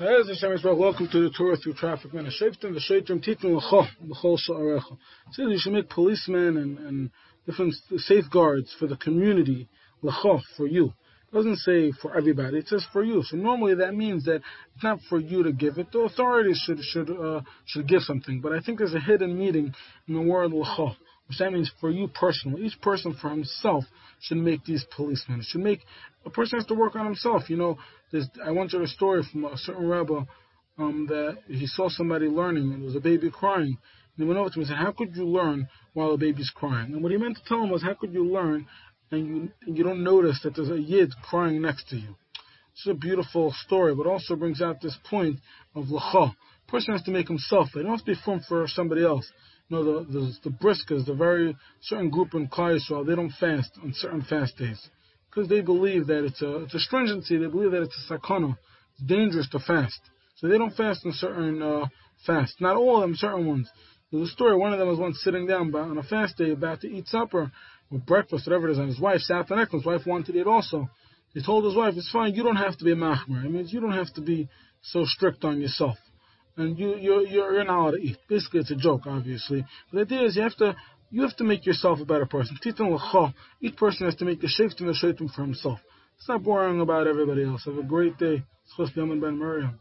Welcome to the Torah through traffic b'chol sha'arecha. It says you should make policemen and, and different safeguards for the community l'cho for you. It doesn't say for everybody. It says for you. So normally that means that it's not for you to give it. The authorities should should uh, should give something. But I think there's a hidden meaning in the word l'cho, which that means for you personally. Each person for himself should make these policemen. Should make a person has to work on himself. You know, there's, I once heard a story from a certain rabbi um, that he saw somebody learning and there was a baby crying. And he went over to him and said, "How could you learn while a baby's crying?" And what he meant to tell him was, "How could you learn and you you don't notice that there's a yid crying next to you?" It's a beautiful story, but also brings out this point of lacha. Person has to make himself. It don't have to be formed for somebody else. You know, the the, the briskers, the very certain group in Klal Yisrael, they don't fast on certain fast days because they believe that it's a it's a stringency. They believe that it's a sakana. It's dangerous to fast, so they don't fast on certain uh, fasts. Not all of them, certain ones. There's a story. One of them was once sitting down on a fast day, about to eat supper or breakfast, whatever it is, and his wife sat next to him. His wife wanted eat also. He told his wife, "It's fine. You don't have to be a machmer. It means you don't have to be so strict on yourself." And you you're you're not allowed to eat. Basically, it's a joke, obviously. But the idea is you have to you have to make yourself a better person. Each person has to make the shakes and the shaitim for himself. Stop worrying about everybody else. Have a great day. ben Miriam.